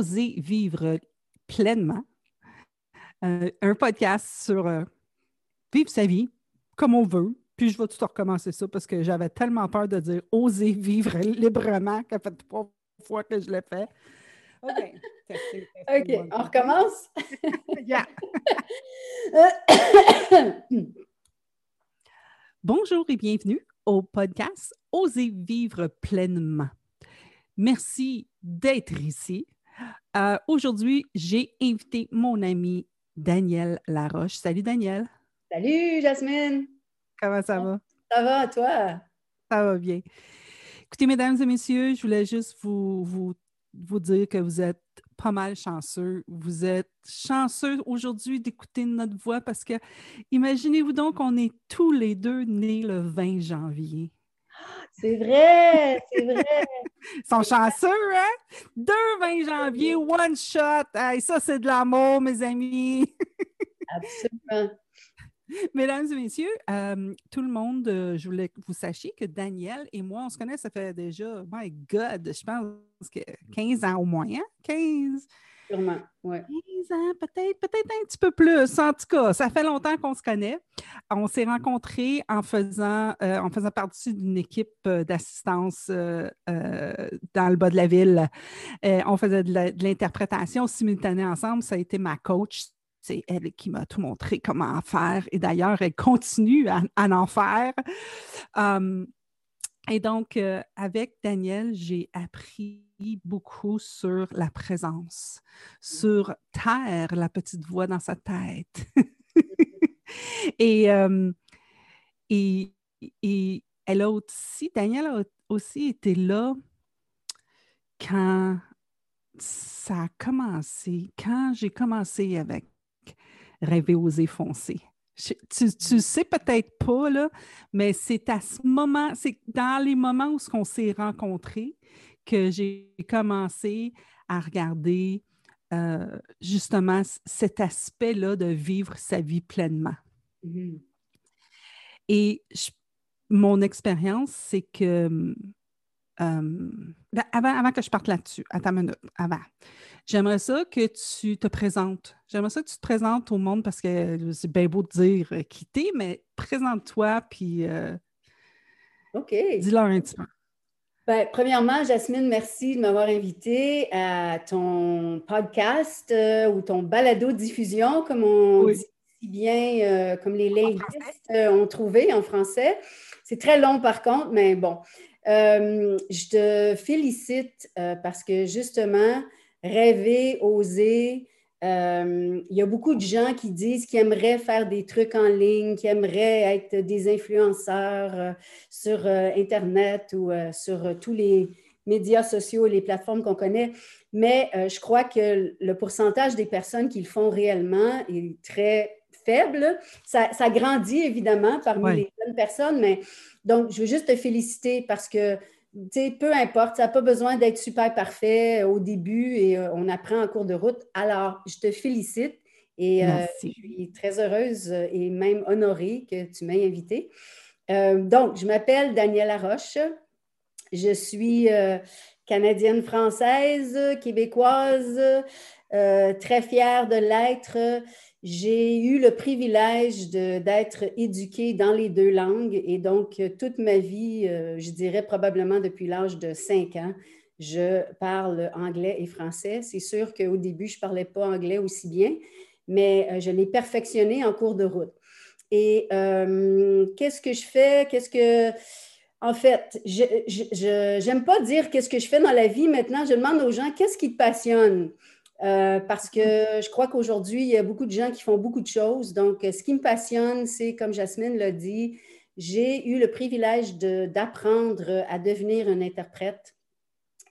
Oser vivre pleinement, euh, un podcast sur euh, vivre sa vie comme on veut. Puis je vais tout recommencer ça parce que j'avais tellement peur de dire oser vivre librement qu'à fait trois fois que je l'ai fait. OK. OK, on recommence? yeah. Bonjour et bienvenue au podcast Oser vivre pleinement. Merci d'être ici. Euh, aujourd'hui, j'ai invité mon ami Daniel Laroche. Salut Daniel. Salut Jasmine. Comment ça va? Ça va, toi? Ça va bien. Écoutez, mesdames et messieurs, je voulais juste vous, vous, vous dire que vous êtes pas mal chanceux. Vous êtes chanceux aujourd'hui d'écouter notre voix parce que imaginez-vous donc qu'on est tous les deux nés le 20 janvier. C'est vrai, c'est vrai. Ils sont chanceux, hein? Deux 20 janvier, one shot. ça, c'est de l'amour, mes amis. Absolument. Mesdames et messieurs, euh, tout le monde, euh, je voulais que vous sachiez que Daniel et moi, on se connaît, ça fait déjà, my God, je pense que 15 ans au moins, hein? 15? Sûrement, oui. 15 ans, peut-être, peut-être un petit peu plus. En tout cas, ça fait longtemps qu'on se connaît. On s'est rencontrés en faisant, euh, en faisant partie d'une équipe d'assistance dans le bas de la ville. on faisait de l'interprétation simultanée ensemble. Ça a été ma coach c'est elle qui m'a tout montré comment faire. Et d'ailleurs, elle continue à, en faire. Hum, et donc, euh, avec Daniel, j'ai appris beaucoup sur la présence, sur taire la petite voix dans sa tête. et, hum, et, et, elle a aussi, Daniel a aussi été là quand ça a commencé, quand j'ai commencé avec rêver, oser, foncer. Tu, tu sais peut-être pas, là, mais c'est à ce moment, c'est dans les moments où on s'est rencontrés que j'ai commencé à regarder euh, justement cet aspect-là de vivre sa vie pleinement. Mm-hmm. Et mon expérience, c'est que euh, ben, avant, avant, que je parte là-dessus, à ta minute, avant, j'aimerais ça que tu te présentes. J'aimerais ça que tu te présentes au monde parce que c'est bien beau de dire euh, quitter, mais présente-toi puis euh, dis-leur un petit peu. Ben, premièrement, Jasmine, merci de m'avoir invité à ton podcast ou ton balado-diffusion, comme on dit si bien, comme les linguistes ont trouvé en français. C'est très long par contre, mais bon. Euh, je te félicite euh, parce que justement, rêver, oser, euh, il y a beaucoup de gens qui disent qu'ils aimeraient faire des trucs en ligne, qui aimeraient être des influenceurs sur Internet ou sur tous les médias sociaux et les plateformes qu'on connaît. Mais je crois que le pourcentage des personnes qui le font réellement est très faible. Ça, grandit évidemment parmi les jeunes personnes, mais donc, je veux juste te féliciter parce que, tu sais, peu importe, ça n'a pas besoin d'être super parfait au début et euh, on apprend en cours de route. Alors, je te félicite et euh, je suis très heureuse et même honorée que tu m'aies invitée. Euh, donc, je m'appelle Daniela Roche. Je suis canadienne-française, québécoise, très fière de l'être. J'ai eu le privilège d'être éduquée dans les deux langues et donc euh, toute ma vie, euh, je dirais probablement depuis l'âge de 5 ans, je parle anglais et français. C'est sûr qu'au début, je ne parlais pas anglais aussi bien, mais euh, je l'ai perfectionné en cours de route. Et qu'est-ce que je fais? Qu'est-ce que... En fait, je n'aime pas dire qu'est-ce que je fais dans la vie maintenant. Je demande aux gens qu'est-ce qui te passionne? Euh, parce que je crois qu'aujourd'hui, il y a beaucoup de gens qui font beaucoup de choses. Donc, ce qui me passionne, c'est, comme Jasmine l'a dit, j'ai eu le privilège d'apprendre à devenir un interprète.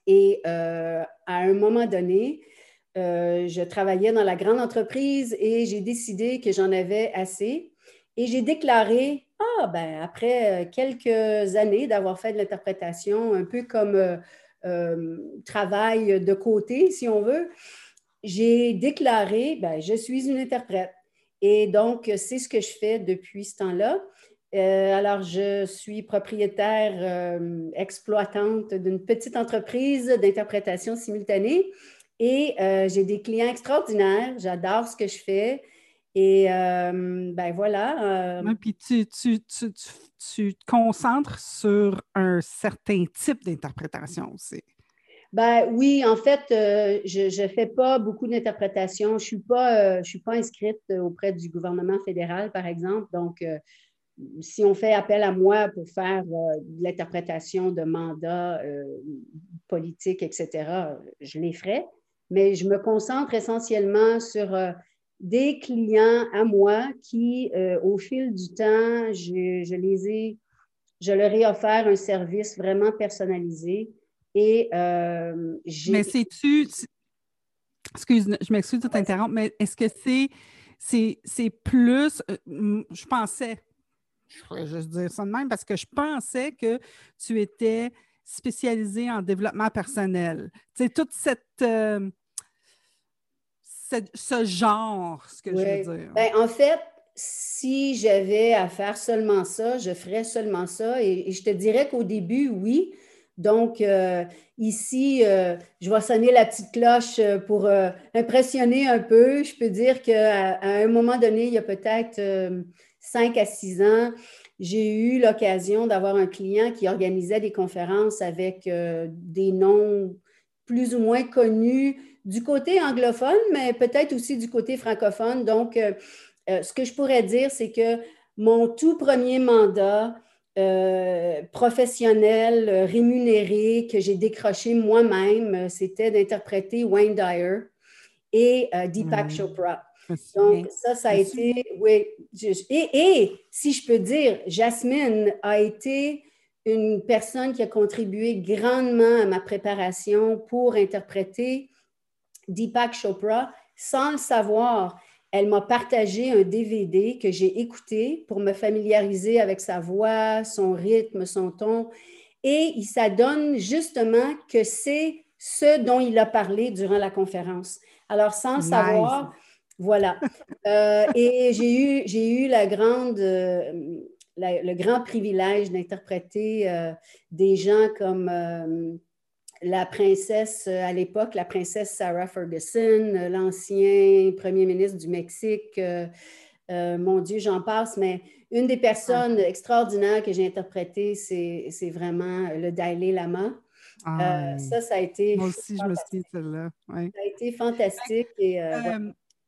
Et euh, à un moment donné, euh, je travaillais dans la grande entreprise et j'ai décidé que j'en avais assez. Et j'ai déclaré, ah, ben, après quelques années d'avoir fait de l'interprétation, un peu comme travail de côté, si on veut, j'ai déclaré, ben, je suis une interprète. Et donc, c'est ce que je fais depuis ce temps-là. alors, je suis propriétaire exploitante d'une petite entreprise d'interprétation simultanée et j'ai des clients extraordinaires. J'adore ce que je fais. Et ben voilà. puis tu, tu, tu, tu, te concentres sur un certain type d'interprétation aussi. Ben oui, en fait, euh, je ne fais pas beaucoup d'interprétation. Je ne suis, pas, euh, suis pas inscrite auprès du gouvernement fédéral, par exemple. Donc, euh, si on fait appel à moi pour faire l'interprétation de mandats politiques, etc., je les ferai. Mais je me concentre essentiellement sur des clients à moi qui, au fil du temps, je les ai, je leur ai offert un service vraiment personnalisé et euh, Mais c'est-tu. Excuse, je m'excuse de t'interrompre, mais est-ce que c'est c'est plus. Euh, je pensais, je pourrais juste dire ça de même, parce que je pensais que tu étais spécialisé en développement personnel. Tu sais, toute cette. Euh, ce genre, ce que je veux dire. Ben, en fait, si j'avais à faire seulement ça, je ferais seulement ça. et je te dirais qu'au début, oui, donc, euh, ici, euh, je vais sonner la petite cloche euh, pour impressionner un peu. Je peux dire qu'à un moment donné, il y a peut-être cinq à six ans, j'ai eu l'occasion d'avoir un client qui organisait des conférences avec des noms plus ou moins connus du côté anglophone, mais peut-être aussi du côté francophone. Donc, ce que je pourrais dire, c'est que mon tout premier mandat, euh, professionnel, euh, rémunéré que j'ai décroché moi-même, euh, c'était d'interpréter Wayne Dyer et Deepak Chopra. Donc, ça, ça a été, oui. et, et, si je peux dire, Jasmine a été une personne qui a contribué grandement à ma préparation pour interpréter Deepak Chopra sans le savoir elle m'a partagé un DVD que j'ai écouté pour me familiariser avec sa voix, son rythme, son ton. Et il s'adonne justement que c'est ce dont il a parlé durant la conférence. Alors, sans savoir, voilà. Euh, et j'ai eu, j'ai eu la grande, euh, le grand privilège d'interpréter euh, des gens comme la princesse euh, à l'époque, la princesse Sarah Ferguson, euh, l'ancien premier ministre du Mexique, euh, mon Dieu, j'en passe, mais une des personnes extraordinaires que j'ai interprétées, c'est vraiment le Dalai Lama. Ah, ça, ça a été. Moi aussi, je me suis dit celle-là. Ça a été fantastique. Et,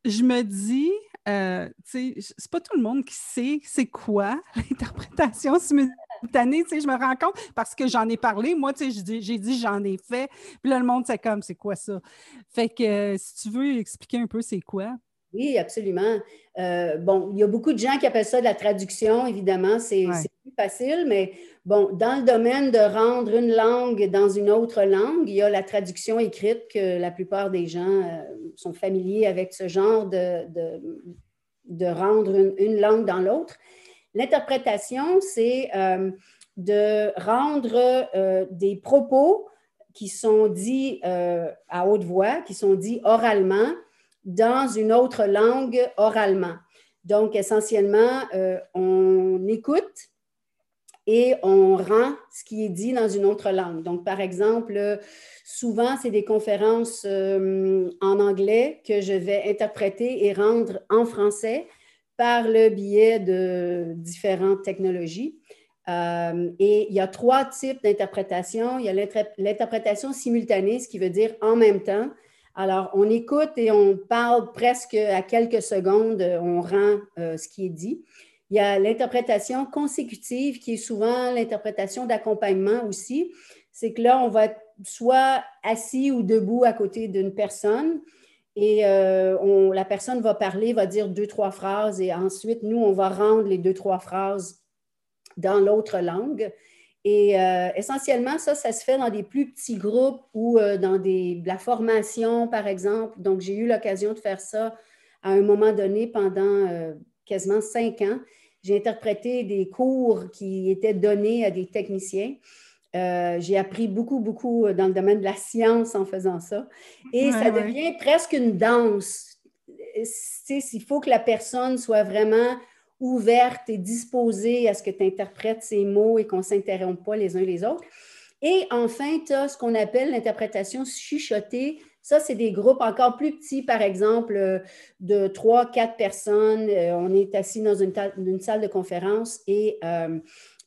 je me dis, euh, c'est pas tout le monde qui sait c'est quoi l'interprétation simultanée, je me rends compte parce que j'en ai parlé, moi, j'ai dit j'en ai fait, puis là, le monde, c'est comme, c'est quoi ça? Fait que, euh, si tu veux expliquer un peu c'est quoi? Oui, absolument. Euh, bon, il y a beaucoup de gens qui appellent ça de la traduction, évidemment, c'est plus facile, mais bon, dans le domaine de rendre une langue dans une autre langue, il y a la traduction écrite que la plupart des gens euh, sont familiers avec ce genre de, de, rendre une, langue dans l'autre. L'interprétation, c'est euh, de rendre des propos qui sont dits à haute voix, qui sont dits oralement, dans une autre langue oralement. Donc, essentiellement, euh, on écoute et on rend ce qui est dit dans une autre langue. Donc, par exemple, souvent, c'est des conférences euh, en anglais que je vais interpréter et rendre en français par le biais de différentes technologies. Euh, et il y a trois types d'interprétation. Il y a l'interprétation simultanée, ce qui veut dire en même temps. Alors, on écoute et on parle presque à quelques secondes, on rend euh, ce qui est dit. Il y a l'interprétation consécutive qui est souvent l'interprétation d'accompagnement aussi. C'est que là, on va être soit assis ou debout à côté d'une personne et euh, la personne va parler, va dire deux, trois phrases et ensuite, nous, on va rendre les deux, trois phrases dans l'autre langue. Et euh, essentiellement, ça, ça se fait dans des plus petits groupes ou euh, dans des, la formation, par exemple. Donc, j'ai eu l'occasion de faire ça à un moment donné pendant quasiment cinq ans. J'ai interprété des cours qui étaient donnés à des techniciens. J'ai appris beaucoup, beaucoup dans le domaine de la science en faisant ça. Et ça devient presque une danse. Il faut que la personne soit vraiment ouverte et disposée à ce que tu interprètes ces mots et qu'on ne s'interrompt pas les uns les autres. Et enfin, tu as ce qu'on appelle l'interprétation chuchotée. Ça, c'est des groupes encore plus petits, par exemple, euh, de trois, quatre personnes. Euh, on est assis dans une, salle de conférence et euh,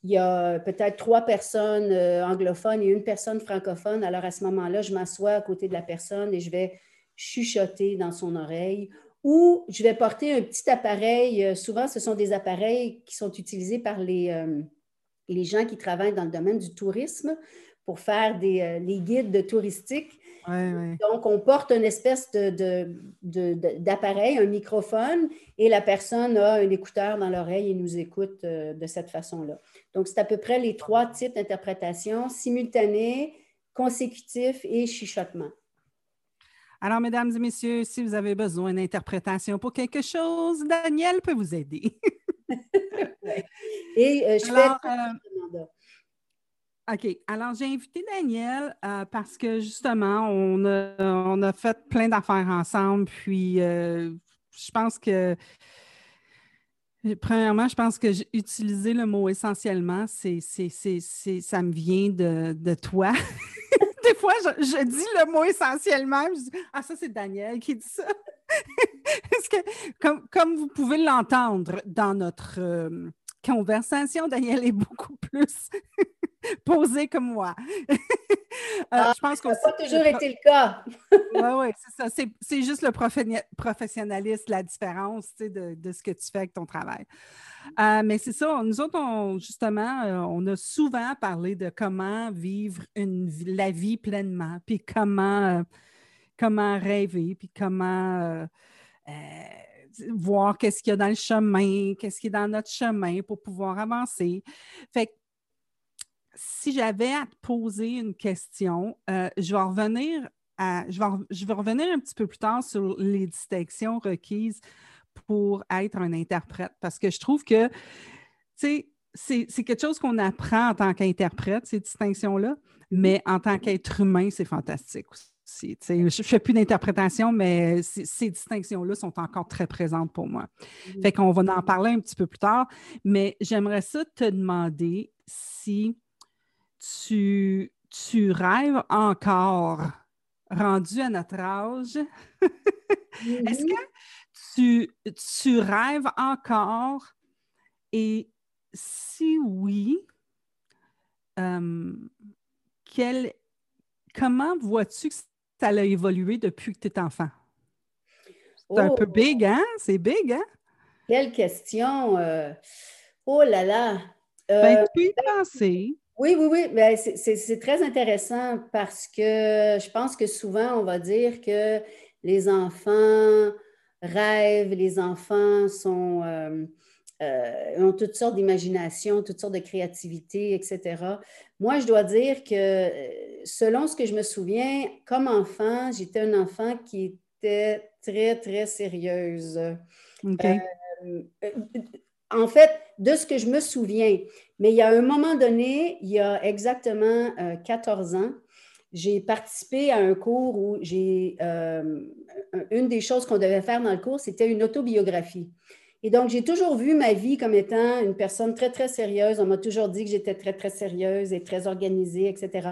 il y a peut-être trois personnes anglophones et une personne francophone. Alors, à ce moment-là, je m'assois à côté de la personne et je vais chuchoter dans son oreille ou je vais porter un petit appareil. Souvent, ce sont des appareils qui sont utilisés par les, les gens qui travaillent dans le domaine du tourisme pour faire des, euh, les guides touristiques. Donc, on porte une espèce d'appareil, de, un microphone, et la personne a un écouteur dans l'oreille et nous écoute euh, de cette façon-là. Donc, c'est à peu près les trois types d'interprétation, simultané, consécutif et chuchotement. Alors, mesdames et messieurs, si vous avez besoin d'interprétation pour quelque chose, Daniel peut vous aider. Et euh, je fais OK. Alors, j'ai invité Daniel euh, parce que justement, on a, fait plein d'affaires ensemble. Puis, euh, je pense que, premièrement, je pense que utiliser le mot essentiellement, c'est, ça me vient de, toi. Des fois, je, dis le mot essentiellement, je dis Ah, ça, c'est Daniel qui dit ça. Parce que, comme, vous pouvez l'entendre dans notre euh, conversation, Daniel est beaucoup plus posé comme moi. Euh, ah, je pense que ça n'a pas toujours été le cas. oui, oui, c'est ça. C'est juste le professionnalisme, la différence de, de, ce que tu fais avec ton travail. Euh, mais c'est ça, nous autres, justement, euh, on a souvent parlé de comment vivre une, la vie pleinement, puis comment, comment rêver, puis comment voir qu'est-ce qu'il y a dans le chemin, qu'est-ce qui est dans notre chemin pour pouvoir avancer. Fait que si j'avais à te poser une question, euh, je vais revenir à, je vais, je vais revenir un petit peu plus tard sur les distinctions requises pour être un interprète, parce que je trouve que, tu sais, c'est quelque chose qu'on apprend en tant qu'interprète, ces distinctions-là, mais en tant qu'être humain, c'est fantastique aussi. je ne fais plus d'interprétation, mais ces distinctions-là sont encore très présentes pour moi. Fait qu'on va en parler un petit peu plus tard, mais j'aimerais ça te demander si tu, tu rêves encore, rendu à notre âge, est-ce que tu, tu rêves encore? Et si oui, euh, comment vois-tu que ça a évolué depuis que tu es enfant? C'est un peu oh! big, hein? C'est big, hein? Quelle question! Euh, oh là là! ben, tu peux y ben, penser. Oui, oui, oui. Ben, c'est très intéressant parce que je pense que souvent, on va dire que les enfants rêvent, les enfants sont, euh, euh, ont toutes sortes d'imagination, toutes sortes de créativité, etc. Moi, je dois dire que selon ce que je me souviens, comme enfant, j'étais un enfant qui était très, très sérieuse. Euh, en fait, de ce que je me souviens, mais il y a un moment donné, il y a exactement 14 euh, ans, j'ai participé à un cours où j'ai euh, une des choses qu'on devait faire dans le cours, c'était une autobiographie. Et donc, j'ai toujours vu ma vie comme étant une personne très, très sérieuse. On m'a toujours dit que j'étais très, très sérieuse et très organisée, etc.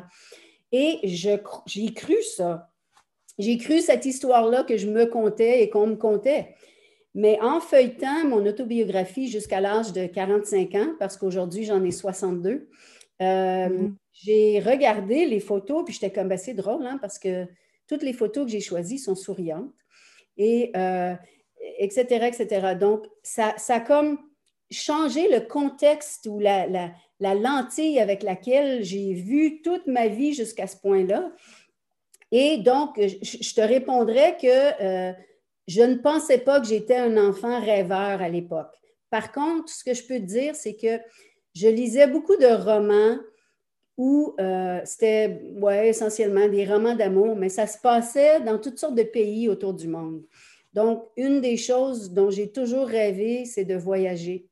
Et j'ai cru ça. J'ai cru cette histoire-là que je me contais et qu'on me contait. Mais en feuilletant mon autobiographie jusqu'à l'âge de 45 ans, parce qu'aujourd'hui j'en ai 62, euh, mm-hmm. j'ai regardé les photos, puis j'étais comme assez ben, drôle, hein, parce que toutes les photos que j'ai choisies sont souriantes, et etc., euh, etc. Donc, ça, ça, a comme changé le contexte ou la, la, lentille avec laquelle j'ai vu toute ma vie jusqu'à ce point-là. Et donc, je, te répondrais que euh, je ne pensais pas que j'étais un enfant rêveur à l'époque. Par contre, ce que je peux te dire, c'est que je lisais beaucoup de romans où euh, c'était essentiellement des romans d'amour, mais ça se passait dans toutes sortes de pays autour du monde. Donc, une des choses dont j'ai toujours rêvé, c'est de voyager.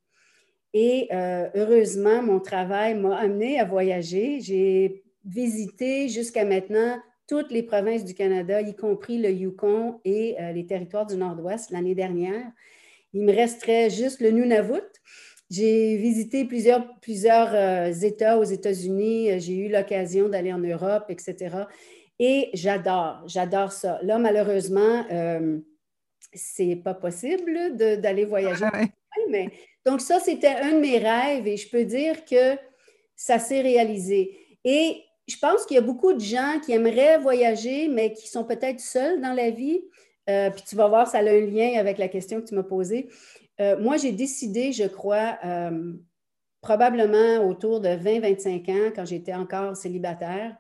Et euh, heureusement, mon travail m'a amené à voyager. J'ai visité jusqu'à maintenant toutes les provinces du Canada, y compris le Yukon et euh, les territoires du Nord-Ouest l'année dernière. il me resterait juste le Nunavut. J'ai visité plusieurs, plusieurs euh, États aux États-Unis. J'ai eu l'occasion d'aller en Europe, etc. Et j'adore, j'adore ça. Là, malheureusement, euh, c'est pas possible d'aller voyager. Mais, donc, ça, c'était un de mes rêves et je peux dire que ça s'est réalisé. Et je pense qu'il y a beaucoup de gens qui aimeraient voyager, mais qui sont peut-être seuls dans la vie. Euh, puis tu vas voir, ça a un lien avec la question que tu m'as posée. Euh, moi, j'ai décidé, je crois, euh, probablement autour de 20-25 ans, quand j'étais encore célibataire,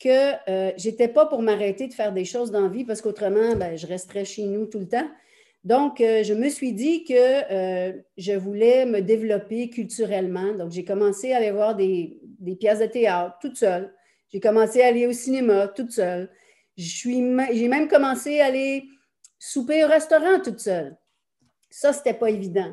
que je n'étais pas pour m'arrêter de faire des choses dans la vie parce qu'autrement, ben, je resterais chez nous tout le temps. Donc, je me suis dit que je voulais me développer culturellement. Donc, j'ai commencé à aller voir des, des pièces de théâtre toute seule. J'ai commencé à aller au cinéma toute seule. J'ai même commencé à aller souper au restaurant toute seule. Ça, ce n'était pas évident.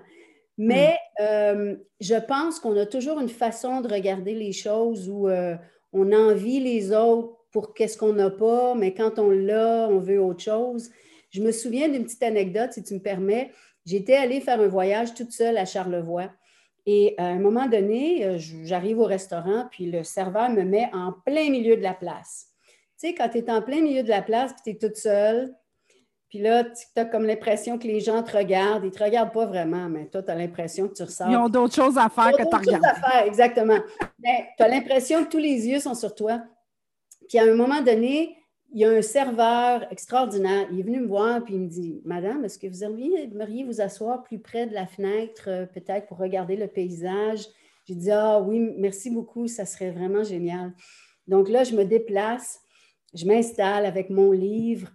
Mais hmm. euh, je pense qu'on a toujours une façon de regarder les choses où euh, on envie les autres pour qu'est-ce qu'on n'a pas, mais quand on l'a, on veut autre chose. Je me souviens d'une petite anecdote, si tu me permets. J'étais allée faire un voyage toute seule à Charlevoix. Et à un moment donné, euh, j'arrive au restaurant, puis le serveur me met en plein milieu de la place. Tu sais, quand tu es en plein milieu de la place, puis tu es toute seule, puis là, tu as comme l'impression que les gens te regardent. Ils ne te regardent pas vraiment, mais toi, tu as l'impression que tu ressors. Ils ont d'autres choses à faire que tu regardes. d'autres choses à faire, exactement. mais tu as l'impression que tous les yeux sont sur toi. Puis à un moment donné, il y a un serveur extraordinaire. Il est venu me voir puis il me dit Madame, est-ce que vous aimeriez vous asseoir plus près de la fenêtre, euh, peut-être pour regarder le paysage? J'ai dit Ah oui, merci beaucoup, ça serait vraiment génial. Donc là, je me déplace, je m'installe avec mon livre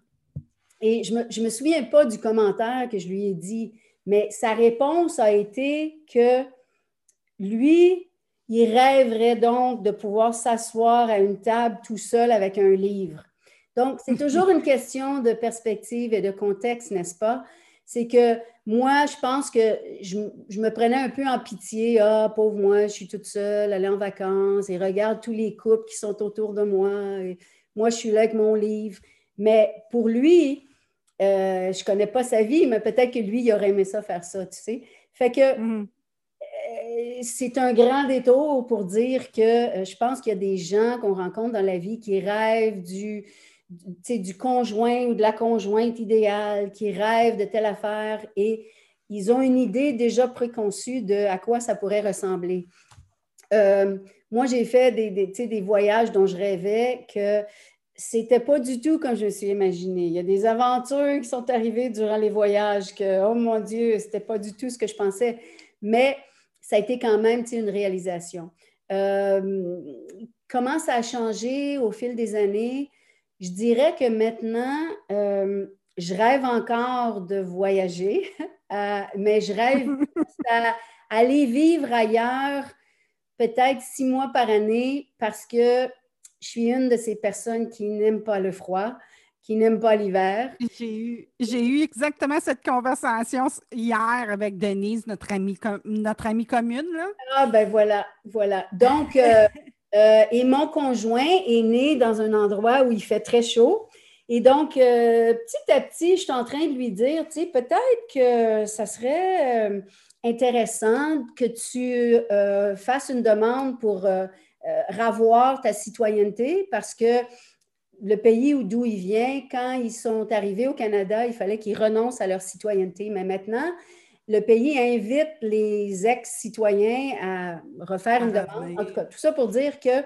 et je ne me, je me souviens pas du commentaire que je lui ai dit, mais sa réponse a été que lui, il rêverait donc de pouvoir s'asseoir à une table tout seul avec un livre. Donc, c'est toujours une question de perspective et de contexte, n'est-ce pas? C'est que moi, je pense que je, me prenais un peu en pitié. Ah, pauvre moi, je suis toute seule, aller en vacances et regarde tous les couples qui sont autour de moi. Et moi, je suis là avec mon livre. Mais pour lui, euh, je ne connais pas sa vie, mais peut-être que lui, il aurait aimé ça faire ça, tu sais. Fait que mm. euh, c'est un grand détour pour dire que euh, je pense qu'il y a des gens qu'on rencontre dans la vie qui rêvent du, du conjoint ou de la conjointe idéale qui rêve de telle affaire et ils ont une idée déjà préconçue de à quoi ça pourrait ressembler. Euh, moi, j'ai fait des, voyages dont je rêvais que c'était pas du tout comme je me suis imaginé. Il y a des aventures qui sont arrivées durant les voyages que, oh mon Dieu, c'était pas du tout ce que je pensais. Mais ça a été quand même une réalisation. Euh, comment ça a changé au fil des années? Je dirais que maintenant, euh, je rêve encore de voyager, euh, mais je rêve d'aller vivre ailleurs peut-être six mois par année parce que je suis une de ces personnes qui n'aiment pas le froid, qui n'aiment pas l'hiver. J'ai eu, eu, exactement cette conversation hier avec Denise, notre amie, notre amie commune. Là. Ah ben voilà, voilà. Donc, euh, euh, et mon conjoint est né dans un endroit où il fait très chaud. Et donc, euh, petit à petit, je suis en train de lui dire, tu sais, peut-être que ça serait euh, intéressant que tu fasses une demande pour ravoir ta citoyenneté parce que le pays d'où il vient, quand ils sont arrivés au Canada, il fallait qu'ils renoncent à leur citoyenneté. Mais maintenant, le pays invite les ex-citoyens à refaire une demande. En tout cas, tout ça pour dire que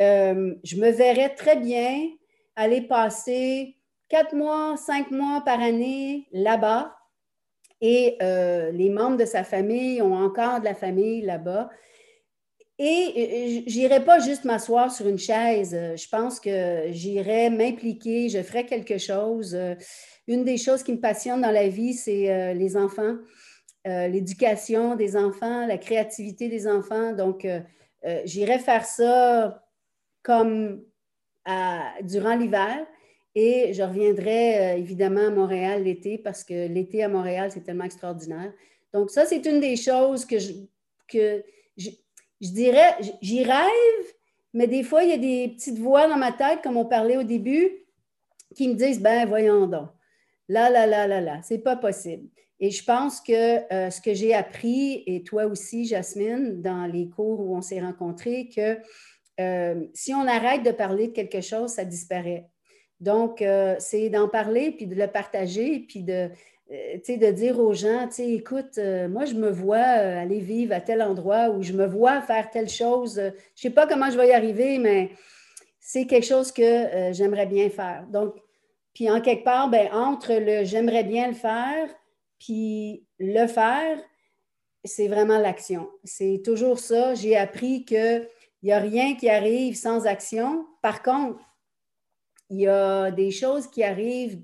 euh, je me verrais très bien aller passer quatre mois, cinq mois par année là-bas. Et euh, les membres de sa famille ont encore de la famille là-bas. Et j'irai pas juste m'asseoir sur une chaise. Je pense que j'irai m'impliquer, je ferai quelque chose. Une des choses qui me passionne dans la vie, c'est euh, les enfants. Euh, l'éducation des enfants, la créativité des enfants. Donc, euh, euh, j'irai faire ça comme durant l'hiver et je reviendrai évidemment à Montréal l'été parce que l'été à Montréal, c'est tellement extraordinaire. Donc, ça, c'est une des choses que je, que je, dirais, j'y rêve, mais des fois, il y a des petites voix dans ma tête, comme on parlait au début, qui me disent, ben voyons donc, là, là, là, là, là, c'est pas possible. Et je pense que euh, ce que j'ai appris, et toi aussi, Jasmine, dans les cours où on s'est rencontrés, que euh, si on arrête de parler de quelque chose, ça disparaît. Donc, euh, c'est d'en parler, puis de le partager, puis de, de dire aux gens, écoute, moi, je me vois aller vivre à tel endroit ou je me vois faire telle chose. je ne sais pas comment je vais y arriver, mais c'est quelque chose que j'aimerais bien faire. Donc, puis en quelque part, ben, entre le j'aimerais bien le faire puis le faire, c'est vraiment l'action. C'est toujours ça. J'ai appris qu'il n'y a rien qui arrive sans action. Par contre, il y a des choses qui arrivent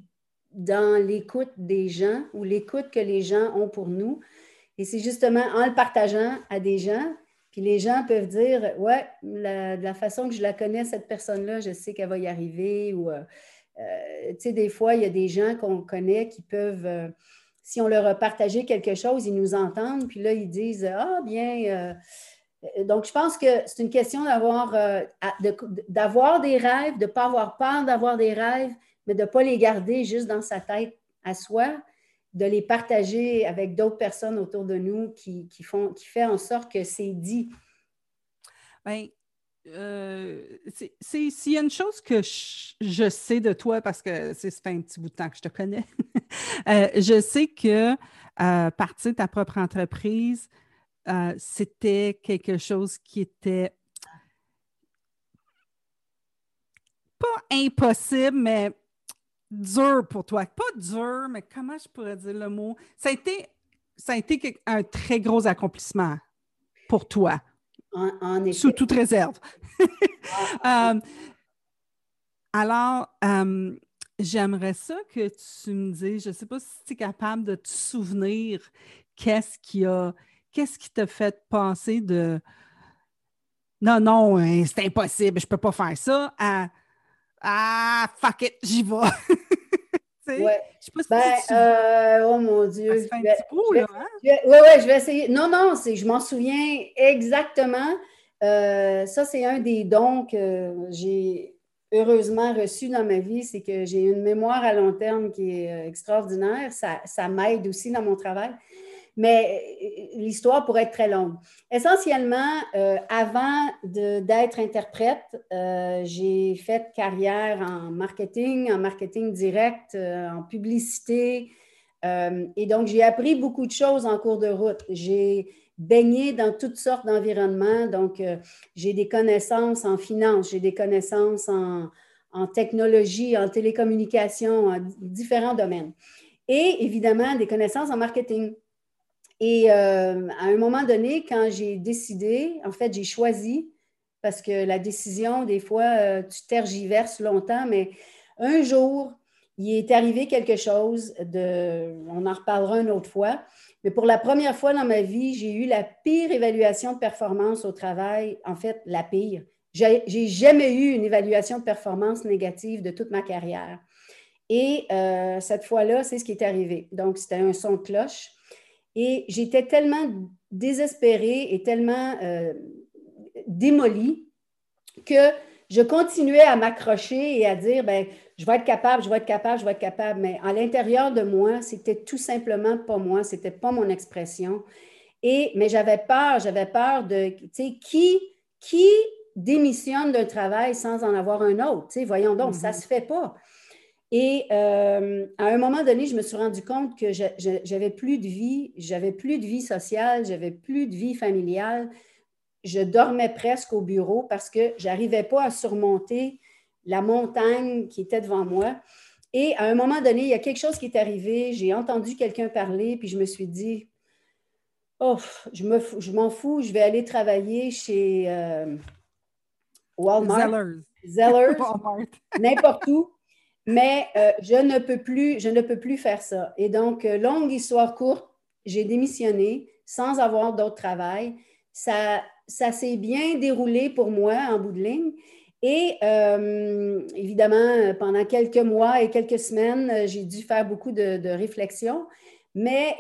dans l'écoute des gens ou l'écoute que les gens ont pour nous. Et c'est justement en le partageant à des gens, puis les gens peuvent dire Ouais, de la façon que je la connais, cette personne-là, je sais qu'elle va y arriver. Ou, euh, euh, tu sais, des fois, il y a des gens qu'on connaît qui peuvent. Euh, si on leur a partagé quelque chose, ils nous entendent, puis là, ils disent Ah, bien. Euh, donc, je pense que c'est une question d'avoir, euh, des rêves, de ne pas avoir peur d'avoir des rêves, mais de ne pas les garder juste dans sa tête à soi, de les partager avec d'autres personnes autour de nous qui, font, qui fait en sorte que c'est dit. Bien, euh, s'il y a une chose que je, sais de toi, parce que ça fait un petit bout de temps que je te connais, euh, je sais que euh, partir de ta propre entreprise, euh, c'était quelque chose qui était pas impossible, mais dur pour toi. Pas dur, mais comment je pourrais dire le mot? Ça a été, ça a été un très gros accomplissement pour toi. Sous toute réserve. Ah, euh, alors, euh, j'aimerais ça que tu me dises, je ne sais pas si tu es capable de te souvenir qu'est-ce qui a, qu'est-ce qui t'a fait penser de non, non, hein, c'est impossible, je ne peux pas faire ça, à ah, fuck it, j'y vais. Ouais. Je sais pas si ben, euh, oh mon Dieu. Ça fait un petit bout, là. Hein? Oui, oui, je vais essayer. Non, non, je m'en souviens exactement. Euh, ça, c'est un des dons que j'ai heureusement reçu dans ma vie, c'est que j'ai une mémoire à long terme qui est euh, extraordinaire. Ça, ça m'aide aussi dans mon travail mais euh, l'histoire pourrait être très longue. Essentiellement, euh, avant d'être interprète, euh, j'ai fait carrière en marketing, en marketing direct, en publicité. et donc, j'ai appris beaucoup de choses en cours de route. J'ai baigné dans toutes sortes d'environnements. Donc, j'ai des connaissances en finance, j'ai des connaissances en, en technologie, en télécommunication, en différents domaines. Et évidemment, des connaissances en marketing. Et euh, à un moment donné, quand j'ai décidé, en fait, j'ai choisi, parce que la décision, des fois, euh, tu tergiverses longtemps, mais un jour, il est arrivé quelque chose on en reparlera une autre fois, mais pour la première fois dans ma vie, j'ai eu la pire évaluation de performance au travail, en fait, la pire. J'ai jamais eu une évaluation de performance négative de toute ma carrière. Et euh, cette fois-là, c'est ce qui est arrivé. Donc, c'était un son de cloche. Et j'étais tellement désespérée et tellement euh, démolie que je continuais à m'accrocher et à dire, ben, je vais être capable, je vais être capable, je vais être capable. Mais à l'intérieur de moi, c'était tout simplement pas moi, c'était pas mon expression. Et, mais j'avais peur, j'avais peur de, tu sais, qui, qui démissionne d'un travail sans en avoir un autre? Tu sais, voyons donc, ça ne mm-hmm. se fait pas. Et euh, à un moment donné, je me suis rendu compte que j'avais plus de vie, j'avais plus de vie sociale, j'avais plus de vie familiale. Je dormais presque au bureau parce que j'arrivais pas à surmonter la montagne qui était devant moi. Et à un moment donné, il y a quelque chose qui est arrivé, j'ai entendu quelqu'un parler, puis je me suis dit, oh, je m'en me, fous, je vais aller travailler chez euh, Walmart, Zellers. N'importe où mais euh, je, ne peux plus, je ne peux plus faire ça. Et donc, euh, longue histoire courte, j'ai démissionné sans avoir d'autre travail. Ça, ça s'est bien déroulé pour moi en bout de ligne. Et euh, évidemment, pendant quelques mois et quelques semaines, j'ai dû faire beaucoup de, de réflexions. Mais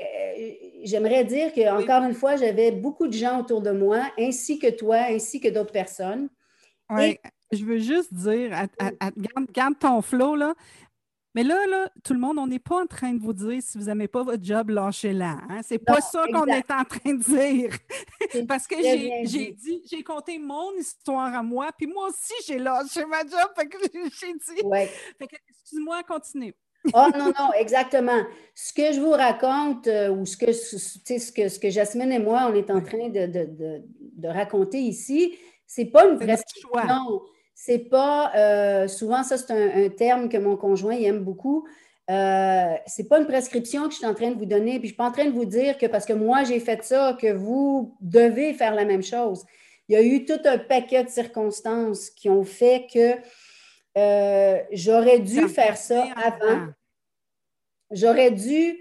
j'aimerais dire qu'encore une fois, j'avais beaucoup de gens autour de moi, ainsi que toi, ainsi que d'autres personnes. Oui je veux juste dire, garde, ton flow, là. Mais là, là, tout le monde, on n'est pas en train de vous dire si vous n'aimez pas votre job, lâchez-la. Hein? C'est pas ça qu'on est en train de dire. Parce que j'ai dit, j'ai compté mon histoire à moi, puis moi aussi, j'ai lâché ma job. Fait que j'ai dit. Ouais. excuse-moi, continue. oh non, non, exactement. Ce que je vous raconte, euh, ou ce que, ce, que, ce que Jasmine et moi, on est en train de, de, de, raconter ici, c'est pas une vraie Non, c'est pas, euh, souvent ça c'est un, terme que mon conjoint aime beaucoup. Euh, c'est pas une prescription que je suis en train de vous donner, puis je suis pas en train de vous dire que parce que moi j'ai fait ça, que vous devez faire la même chose. Il y a eu tout un paquet de circonstances qui ont fait que euh, j'aurais dû faire ça avant. J'aurais dû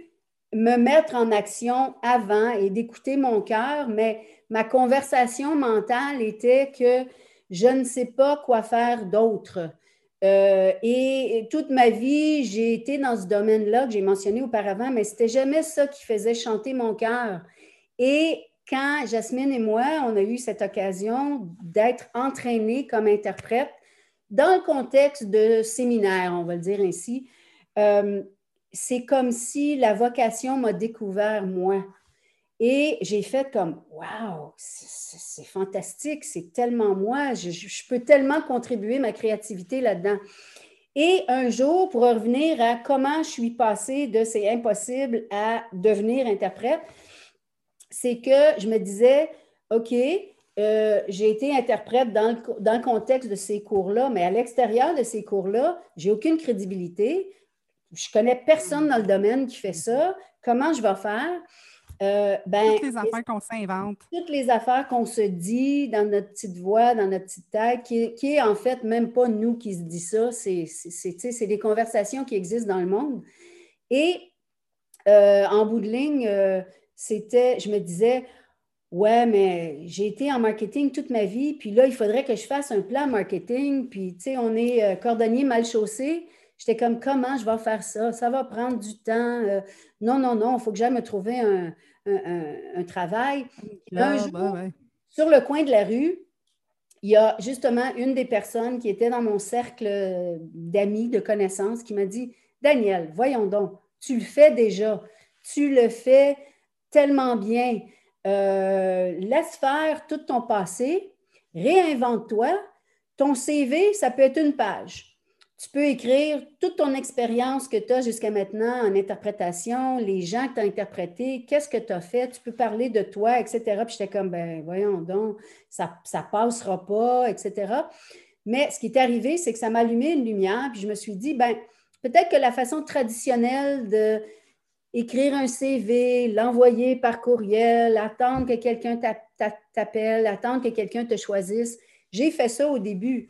me mettre en action avant et d'écouter mon cœur, mais ma conversation mentale était que je ne sais pas quoi faire d'autre. Euh, et, toute ma vie, j'ai été dans ce domaine-là que j'ai mentionné auparavant, mais c'était jamais ça qui faisait chanter mon cœur. Et quand Jasmine et moi, on a eu cette occasion d'être entraînés comme interprètes dans le contexte de séminaire, on va le dire ainsi, euh, c'est comme si la vocation m'a découvert moi. Et j'ai fait comme, waouh, c'est fantastique, c'est tellement moi, je, peux tellement contribuer ma créativité là-dedans. Et un jour, pour revenir à comment je suis passée de c'est impossible à devenir interprète, c'est que je me disais, OK, euh, j'ai été interprète dans le, dans contexte de ces cours-là, mais à l'extérieur de ces cours-là, j'ai aucune crédibilité. Je connais personne dans le domaine qui fait ça. Comment je vais faire? Euh, ben, toutes les affaires qu'on s'invente. Toutes les affaires qu'on se dit dans notre petite voix, dans notre petite tête, qui, qui est en fait même pas nous qui se dit ça, c'est des conversations qui existent dans le monde. Et euh, en bout de ligne, euh, c'était, je me disais, ouais, mais j'ai été en marketing toute ma vie, puis là, il faudrait que je fasse un plan marketing, puis tu sais, on est cordonnier mal chaussé. J'étais comme, comment je vais faire ça? Ça va prendre du temps. non, non, non, il faut que j'aille me trouver un, un, travail. un jour, sur le coin de la rue, il y a justement une des personnes qui était dans mon cercle d'amis, de connaissances, qui m'a dit Daniel, voyons donc, tu le fais déjà, tu le fais tellement bien. Euh, laisse faire tout ton passé, réinvente-toi. Ton CV, ça peut être une page. Tu peux écrire toute ton expérience que tu as jusqu'à maintenant en interprétation, les gens que tu as interprétés, qu'est-ce que tu as fait, tu peux parler de toi, etc. Puis j'étais comme, ben voyons donc, ça ne passera pas, etc. Mais ce qui est arrivé, c'est que ça m'a allumé une lumière, puis je me suis dit, ben peut-être que la façon traditionnelle de écrire un CV, l'envoyer par courriel, attendre que quelqu'un t'appelle, attendre que quelqu'un te choisisse, j'ai fait ça au début.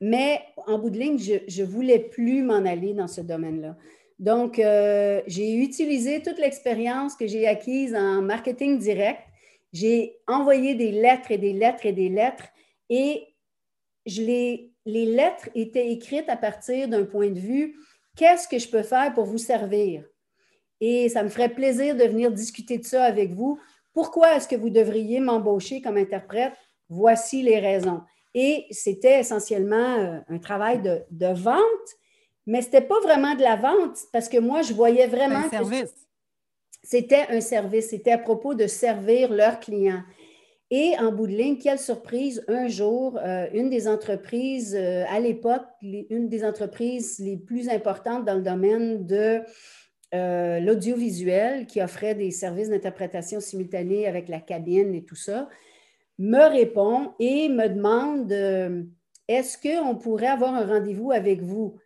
Mais en bout de ligne, je ne voulais plus m'en aller dans ce domaine-là. Donc, euh, j'ai utilisé toute l'expérience que j'ai acquise en marketing direct. J'ai envoyé des lettres et des lettres et des lettres et je les, les lettres étaient écrites à partir d'un point de vue qu'est-ce que je peux faire pour vous servir? Et ça me ferait plaisir de venir discuter de ça avec vous. Pourquoi est-ce que vous devriez m'embaucher comme interprète? Voici les raisons. Et c'était essentiellement euh, un travail de, vente, mais ce n'était pas vraiment de la vente parce que moi, je voyais vraiment. Un service. C'était un service. C'était à propos de servir leurs clients. Et en bout de ligne, quelle surprise, un jour, euh, une des entreprises, euh, à l'époque, une des entreprises les plus importantes dans le domaine de l'audiovisuel, qui offrait des services d'interprétation simultanée avec la cabine et tout ça, me répond et me demande euh, est-ce qu'on pourrait avoir un rendez-vous avec vous?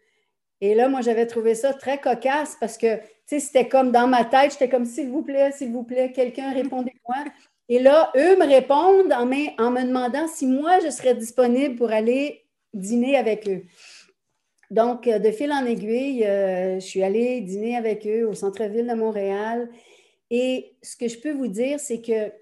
Et là, moi, j'avais trouvé ça très cocasse parce que, tu sais, c'était comme dans ma tête, j'étais comme s'il vous plaît, s'il vous plaît, quelqu'un répondez-moi. Et là, eux me répondent en me, demandant si moi, je serais disponible pour aller dîner avec eux. Donc, euh, de fil en aiguille, euh, je suis allée dîner avec eux au centre-ville de Montréal. Et ce que je peux vous dire, c'est que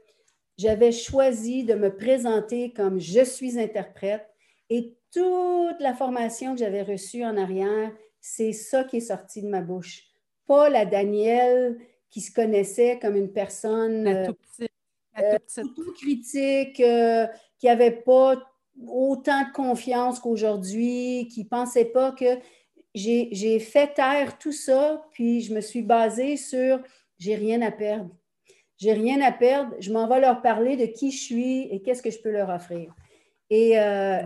j'avais choisi de me présenter comme je suis interprète et toute la formation que j'avais reçue en arrière, c'est ça qui est sorti de ma bouche. Pas la Danielle qui se connaissait comme une personne euh, tout, critique, euh, qui n'avait pas autant de confiance qu'aujourd'hui, qui ne pensait pas que j'ai fait taire tout ça, puis je me suis basée sur j'ai rien à perdre. J'ai rien à perdre, je m'en vais leur parler de qui je suis et qu'est-ce que je peux leur offrir. Et euh,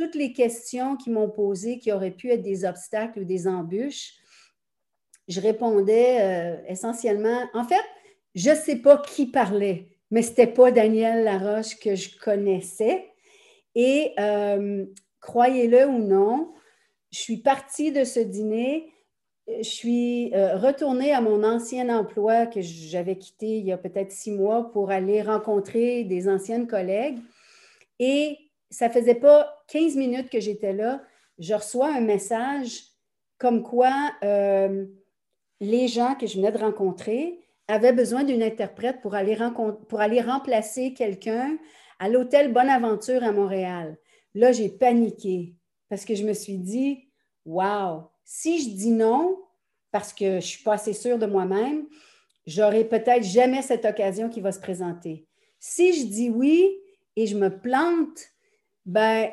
toutes les questions qu'ils m'ont posées, qui auraient pu être des obstacles ou des embûches, je répondais euh, essentiellement, en fait, je ne sais pas qui parlait, mais ce n'était pas Daniel Laroche que je connaissais. Et euh, croyez-le ou non, je suis partie de ce dîner, je suis euh, retournée à mon ancien emploi que j'avais quitté il y a peut-être six mois pour aller rencontrer des anciennes collègues. Et ça faisait pas 15 minutes que j'étais là, je reçois un message comme quoi les gens que je venais de rencontrer avaient besoin d'une interprète pour aller, pour aller remplacer quelqu'un à l'hôtel Bonaventure à Montréal. Là, j'ai paniqué parce que je me suis dit, wow, si je dis non, parce que je ne suis pas assez sûre de moi-même, j'aurai peut-être jamais cette occasion qui va se présenter. Si je dis oui et je me plante, ben,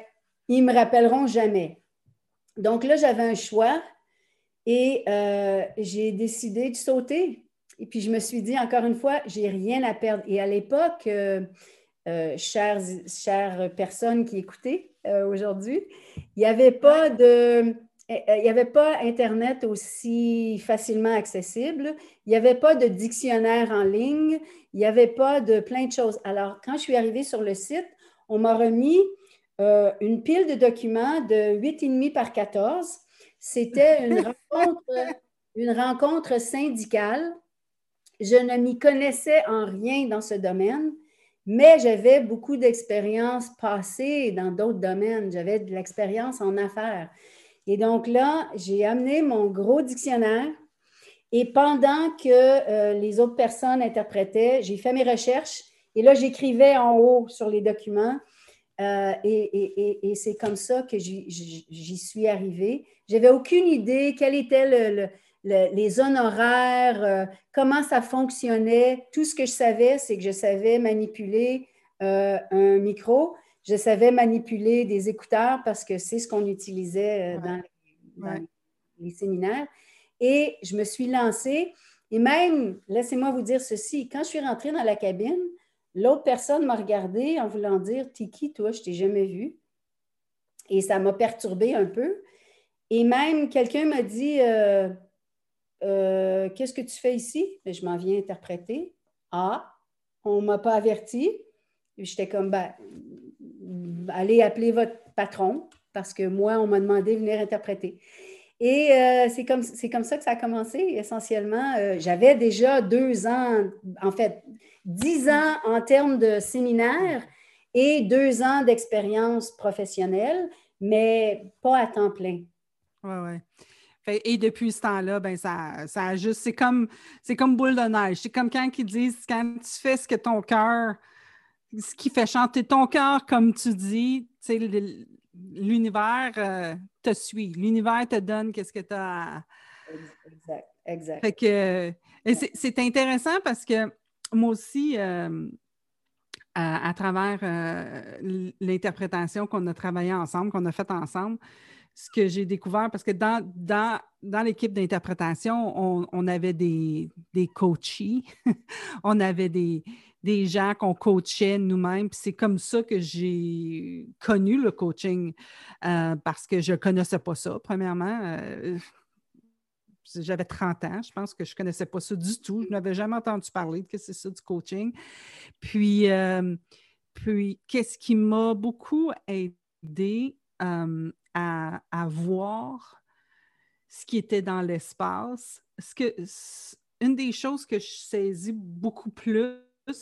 ils me rappelleront jamais. Donc là, j'avais un choix et euh, j'ai décidé de sauter. Et puis, je me suis dit, encore une fois, j'ai rien à perdre. Et à l'époque, euh, euh, chères, chères, personnes qui écoutaient aujourd'hui, il n'y avait pas de... Il n'y avait pas Internet aussi facilement accessible. Il n'y avait pas de dictionnaire en ligne. Il n'y avait pas de plein de choses. Alors, quand je suis arrivée sur le site, on m'a remis une pile de documents de 8,5 par 14 c'était une rencontre, une rencontre syndicale. Je ne m'y connaissais en rien dans ce domaine, mais j'avais beaucoup d'expérience passée dans d'autres domaines. J'avais de l'expérience en affaires. Et donc là, j'ai amené mon gros dictionnaire et pendant que euh, les autres personnes interprétaient, j'ai fait mes recherches et là, j'écrivais en haut sur les documents euh, et, c'est comme ça que j'y suis arrivée. J'avais aucune idée quels étaient les honoraires, euh, comment ça fonctionnait. Tout ce que je savais, c'est que je savais manipuler un micro, je savais manipuler des écouteurs parce que c'est ce qu'on utilisait dans, les séminaires. Et je me suis lancée. Et même, laissez-moi vous dire ceci, quand je suis rentrée dans la cabine, L'autre personne m'a regardé en voulant dire qui, toi Je t'ai jamais vu. Et ça m'a perturbé un peu. Et même quelqu'un m'a dit euh, euh, Qu'est-ce que tu fais ici Je m'en viens interpréter. Ah, on ne m'a pas averti. J'étais comme ben, Allez appeler votre patron parce que moi, on m'a demandé de venir interpréter. Et euh, c'est comme, comme ça que ça a commencé essentiellement. J'avais déjà deux ans, en fait, dix ans en termes de séminaire et deux ans d'expérience professionnelle, mais pas à temps plein. Oui, oui. Et depuis ce temps-là, ben ça, ça juste, c'est comme, c'est comme boule de neige. C'est comme quand ils disent, quand tu fais ce que ton cœur, ce qui fait chanter ton cœur, comme tu dis, l'univers euh, te suit. L'univers te donne qu'est-ce que tu as Exact, exact. Fait que, c'est intéressant parce que moi aussi, euh, à, travers euh, l'interprétation qu'on a travaillé ensemble, qu'on a faite ensemble, ce que j'ai découvert, parce que dans, dans, l'équipe d'interprétation, on, avait des, des coachés, on avait des, gens qu'on coachait nous-mêmes. c'est comme ça que j'ai connu le coaching, euh, parce que je ne connaissais pas ça, premièrement j'avais 30 ans, je pense que je ne connaissais pas ça du tout. Je n'avais jamais entendu parler de que c'est ça du coaching. Puis, euh, puis qu'est-ce qui m'a beaucoup aidé euh, à, voir ce qui était dans l'espace. Ce que, une des choses que je saisis beaucoup plus,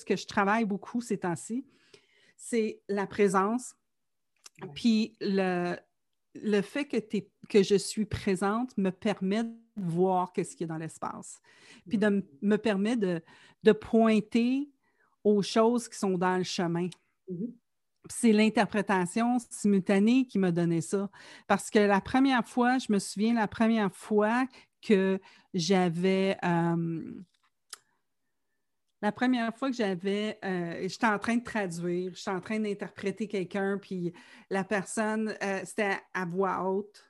que je travaille beaucoup ces temps-ci, c'est la présence. Puis le, le fait que, que je suis présente me permet de voir ce qu'il y a dans l'espace. Puis de me permet de, pointer aux choses qui sont dans le chemin. Mm-hmm. C'est l'interprétation simultanée qui m'a donné ça. Parce que la première fois, je me souviens la première fois que j'avais euh, la première fois que j'avais, euh, j'étais en train de traduire, j'étais en train d'interpréter quelqu'un, puis la personne, euh, c'était à voix haute.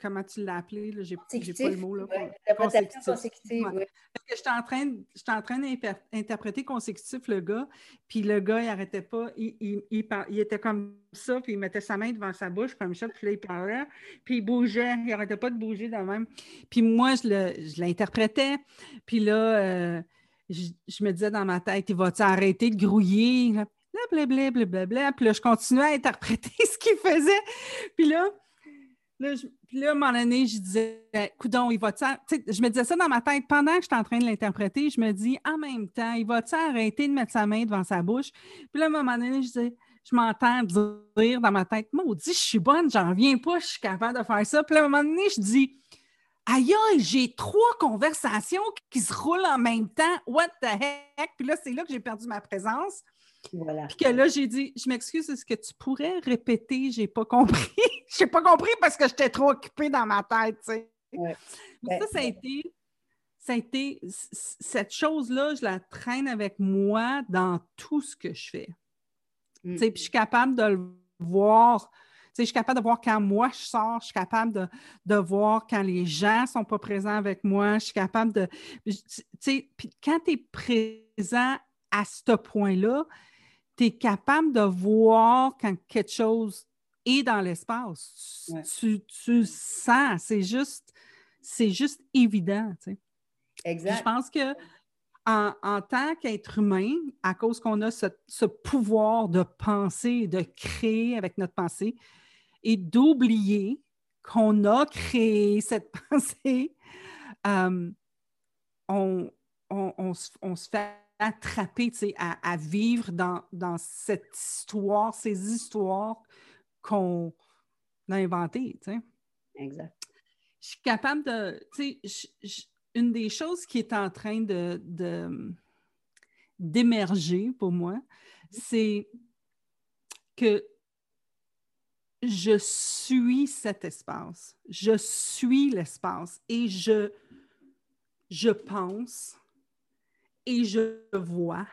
Comment tu l'as appelé, là, j'ai, pas le mot. Là, ouais, consécutive, Ouais. j'étais en train, en train d'interpréter consécutif le gars, puis le gars, il arrêtait pas, il, il, il par- il était comme ça, puis il mettait sa main devant sa bouche comme ça, puis là, il parlait, puis il bougeait, il arrêtait pas de bouger de même. Puis moi, je, l'interprétais, puis là, euh, je, je me disais dans ma tête, il va-tu arrêter de grouiller? Là, blablabla, blablabla. Puis là, je continuais à interpréter ce qu'il faisait. Puis là, Là, puis là, à un moment donné, je disais, coudon, il sais, Je me disais ça dans ma tête pendant que j'étais en train de l'interpréter. Je me dis, en même temps, il va-tu arrêter de mettre sa main devant sa bouche? Puis là, à un moment donné, je disais, je m'entends dire dans ma tête, maudit, je suis bonne, j'en reviens pas, je suis capable de faire ça. Puis là, à un moment donné, je dis, aïe, j'ai trois conversations qui se roulent en même temps. What the heck? Puis là, c'est là que j'ai perdu ma présence. Voilà. Puis que là, j'ai dit, je m'excuse, est-ce que tu pourrais répéter? J'ai pas compris? j'ai pas compris parce que j'étais trop occupée dans ma tête, tu sais. Ouais. Mais ça, ça a été, ça a été, cette chose-là, je la traîne avec moi dans tout ce que je fais. Mm. Tu sais, Puis je suis capable de le voir. Tu sais, je suis capable de voir quand moi je sors, je suis capable de, de voir quand les gens ne sont pas présents avec moi, je suis capable de. Tu sais, puis quand tu es présent à ce point-là, tu es capable de voir quand quelque chose est dans l'espace. Tu- Ouais. Tu, tu le sens, c'est juste, c'est juste évident. tu sais. Puis Exact. je pense que en, en tant qu'être humain, à cause qu'on a ce, ce pouvoir de penser, de créer avec notre pensée, et d'oublier qu'on a créé cette pensée, euh, on, on- on se- on se fait sais, à, à vivre dans, dans cette histoire, ces histoires qu'on a inventées. Exact. je suis capable de. Je- je- une des choses qui est en train de- d'émerger pour moi, c'est que je suis cet espace. Je suis l'espace et je, je pense et je vois,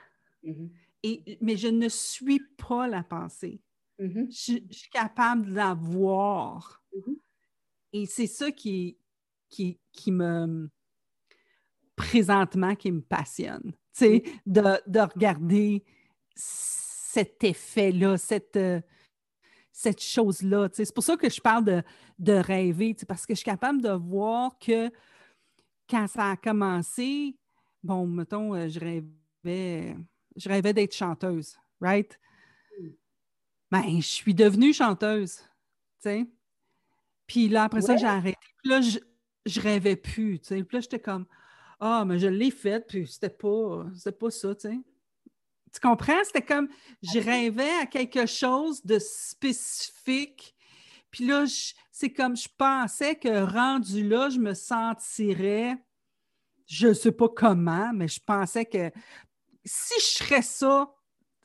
Mhm. et, mais je ne suis pas la pensée. Mhm. Je, je suis capable de la voir. Mhm. Et c'est ça qui, qui, qui me présentement qui me passionne. Tu sais, de, de regarder cet effet-là, cette, euh, cette chose-là. C'est pour ça que je parle de, de rêver, tu sais, parce que je suis capable de voir que quand ça a commencé, bon, mettons, euh, je rêvais, je rêvais d'être chanteuse, right? Mm. Ben, je suis devenue chanteuse, tu sais. Puis là, après ça, j'ai arrêté. Puis là, je, je rêvais plus, tu sais. Puis là, j'étais comme, ah, mais je l'ai faite, puis c'était pas, c'était pas ça, tu sais. Tu comprends? C'était comme, je rêvais à quelque chose de spécifique. Puis là, c'est comme, je pensais que rendu là, je me sentirais, je ne sais pas comment, mais je pensais que si je serais ça,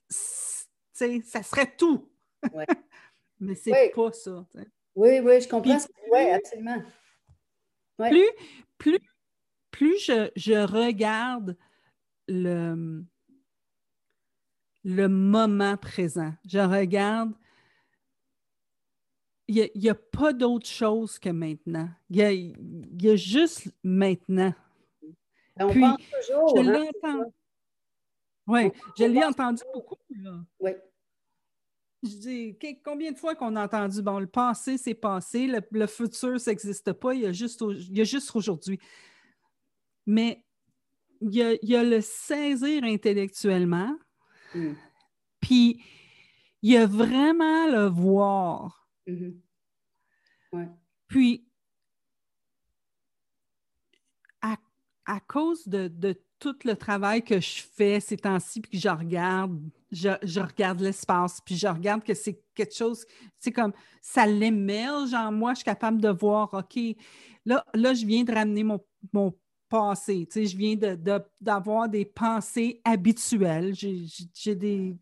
ça serait tout. Ouais. mais c'est Oui. pas ça. Oui, oui, je comprends. Oui, absolument. Ouais. plus, plus, plus je, je regarde le, le moment présent, je regarde, il n'y a, pas d'autre chose que maintenant. Il y a, il y a juste maintenant. Ben, On Puis, pense toujours. Je hein, l'entends. Oui, je l'ai entendu beaucoup. là. Oui. Je dis, combien de fois qu'on a entendu, bon, le passé, c'est passé, le, le futur, ça n'existe pas, il y a juste, au- il y a juste aujourd'hui. Mais il y a, il y a le saisir intellectuellement, Mm. puis il y a vraiment le voir. Mhm. Ouais. Puis, à, cause de, de tout le travail que je fais ces temps-ci, puis que je regarde, je, je regarde l'espace, puis je regarde que c'est quelque chose, c'est comme, ça l'émerge en moi, je suis capable de voir, OK, là, là je viens de ramener mon, mon passé, tu sais, je viens de- de- d'avoir des pensées habituelles, j'ai des...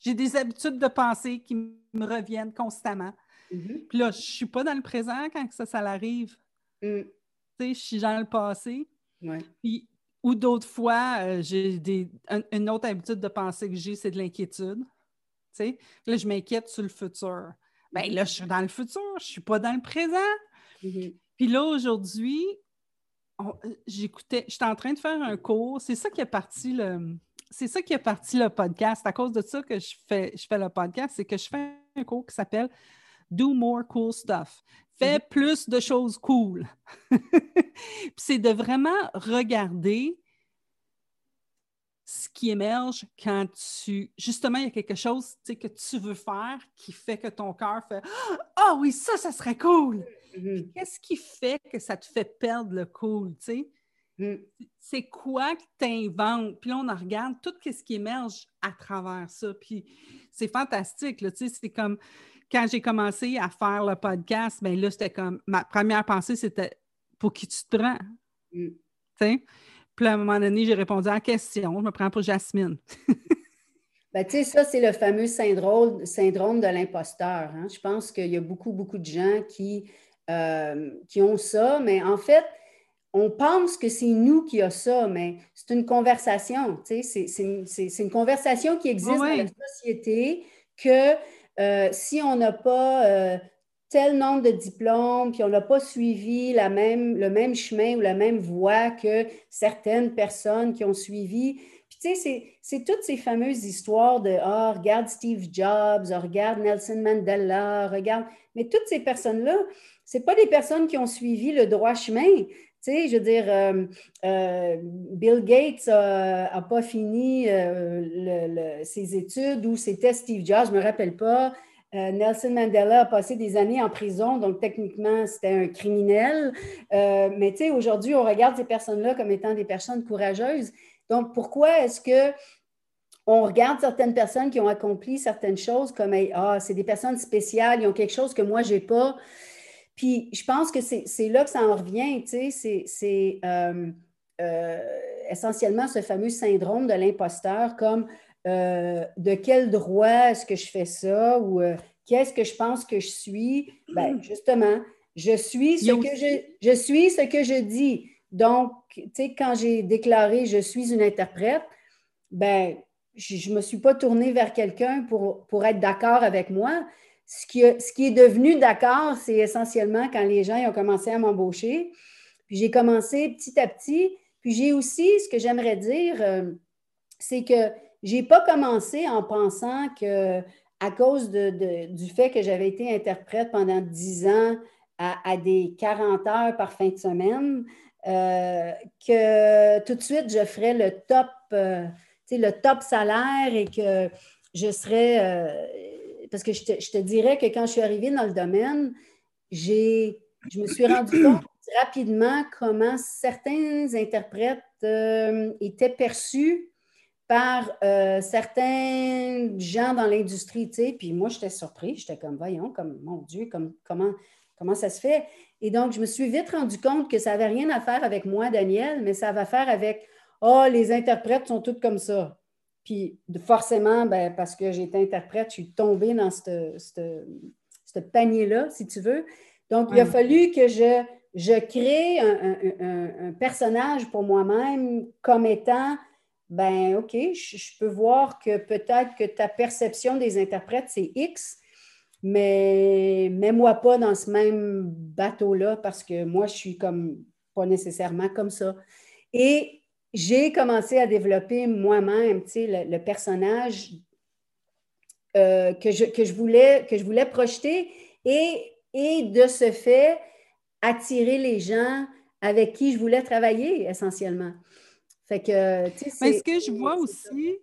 J'ai des habitudes de pensée qui me reviennent constamment. Mhm. Puis là, je suis pas dans le présent quand ça, ça l'arrive. Mm. Tu sais, je suis dans le passé. Ouais. Puis, ou d'autres fois, euh, j'ai des, un- une autre habitude de pensée que j'ai, c'est de l'inquiétude. Là, je m'inquiète sur le futur. Bien là, je suis dans le futur, je suis pas dans le présent. Mhm. Puis là, aujourd'hui, on- j'écoutais, j'étais en train de faire un cours. C'est ça qui est parti le. C'est ça qui est parti le podcast. À cause de ça que je fais, je fais le podcast, c'est que je fais un cours qui s'appelle Do More Cool Stuff. Fais plus de choses cool. Puis c'est de vraiment regarder ce qui émerge quand tu. Justement, il y a quelque chose que tu veux faire qui fait que ton cœur fait Ah oui, ça, ça serait cool. Mhm. Qu'est-ce qui fait que ça te fait perdre le cool, tu sais? Mhm. C'est quoi que tu inventes? Puis là, on en regarde tout ce qui émerge à travers ça. Puis c'est fantastique, là, tu sais, c'est comme quand j'ai commencé à faire le podcast, bien là, c'était comme, ma première pensée, c'était pour qui tu te prends, Mm. tu sais? Puis à un moment donné, j'ai répondu à la question, je me prends pour Jasmine. Ben, tu sais, ça, c'est le fameux syndrome, syndrome de l'imposteur. hein. Je pense qu'il y a beaucoup, beaucoup de gens qui, euh, qui ont ça, mais en fait, on pense que c'est nous qui a ça, mais c'est une conversation. tu sais, C'est une, une conversation qui existe dans la société que euh, si on n'a pas euh, tel nombre de diplômes, puis on n'a pas suivi la même, le même chemin ou la même voie que certaines personnes qui ont suivi, puis tu sais, c'est- toutes ces fameuses histoires de Ah, regarde Steve Jobs, ah, regarde Nelson Mandela, regarde. Mais toutes ces personnes-là, ce pas des personnes qui ont suivi le droit chemin. Sais, je veux dire, euh, euh, Bill Gates n'a pas fini euh, ses études ou c'était Steve Jobs, je ne me rappelle pas. Nelson Mandela a passé des années en prison, donc techniquement, c'était un criminel. Mais tu sais, aujourd'hui, on regarde ces personnes-là comme étant des personnes courageuses. Donc, pourquoi est-ce que on regarde certaines personnes qui ont accompli certaines choses comme ah, c'est des personnes spéciales, ils ont quelque chose que moi, je n'ai pas? Puis je pense que c'est là que ça en revient, tu sais, c'est- euh, euh, essentiellement ce fameux syndrome de l'imposteur, comme euh, de quel droit est-ce que je fais ça ou qu'est-ce que je pense que je suis? Ben, justement, je suis ce que je, je suis ce que je dis. Donc, tu sais, quand j'ai déclaré je suis une interprète, ben, je ne me suis pas tournée vers quelqu'un pour, pour être d'accord avec moi. Ce qui, est devenu d'accord, c'est essentiellement quand les gens ont commencé à m'embaucher. Puis j'ai commencé petit à petit. Puis j'ai aussi, ce que j'aimerais dire, euh, c'est que j'ai pas commencé en pensant que à cause du fait que j'avais été interprète pendant 10 ans à, des 40 heures par fin de semaine, euh, que tout de suite, je ferais le top, euh, le top salaire et que je serais... parce que je te, dirais que quand je suis arrivée dans le domaine, j'ai, je me suis rendu compte rapidement comment certains interprètes euh, étaient perçus par euh, certains gens dans l'industrie. Puis moi, j'étais surpris. J'étais comme, voyons, comme, mon Dieu, comme, comment, comment ça se fait? Et donc, je me suis vite rendu compte que ça n'avait rien à faire avec moi, Daniel, mais ça avait à faire avec, oh, les interprètes sont toutes comme ça. Puis forcément, ben, parce que j'étais interprète, je suis tombée dans ce panier-là, si tu veux. Donc, il a fallu que je, je crée un, un- un- un personnage pour moi-même comme étant, ben OK, je, je peux voir que peut-être que ta perception des interprètes, c'est X, mais mets-moi pas dans ce même bateau-là parce que moi, je suis comme pas nécessairement comme ça. Et j'ai commencé à développer moi-même, tu sais, le, le personnage euh, que, je, que, je voulais, que je voulais projeter et, et de ce fait, attirer les gens avec qui je voulais travailler essentiellement. Fait que, tu sais, Mais ce que je vois aussi.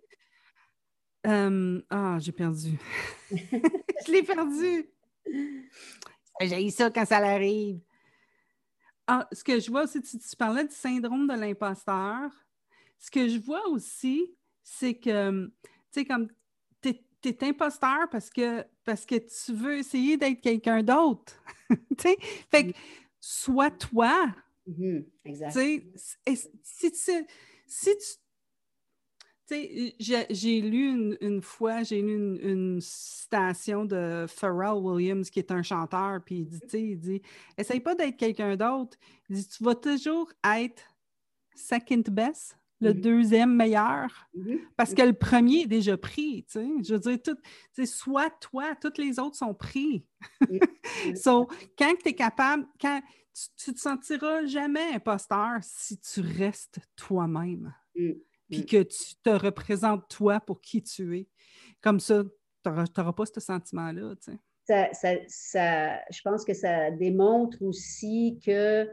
euh, ah, j'ai perdu. je l'ai perdu. J'ai ça quand ça l'arrive. Ah, ce que je vois aussi, tu, tu parlais du syndrome de l'imposteur. Ce que je vois aussi, c'est que, tu sais, comme tu es, imposteur parce que, parce que tu veux essayer d'être quelqu'un d'autre. tu sais, fait que sois toi. Exact. Sais, et si tu, si tu j'ai- lu une, une fois, j'ai lu une, une citation de Pharrell Williams, qui est un chanteur, puis il dit, tu sais, il dit, essaye pas d'être quelqu'un d'autre. Il dit, tu vas toujours être second best, le mhm. deuxième meilleur. Mhm. Parce que le premier est déjà pris. Tu sais. Je veux dire, tout, soit toi, tous les autres sont pris. so, quand tu es capable, quand tu, te sentiras jamais imposteur si tu restes toi-même. Puis que tu te représentes toi pour qui tu es. Comme ça, tu n'auras pas ce sentiment-là. Tu sais. ça, je pense que ça démontre aussi que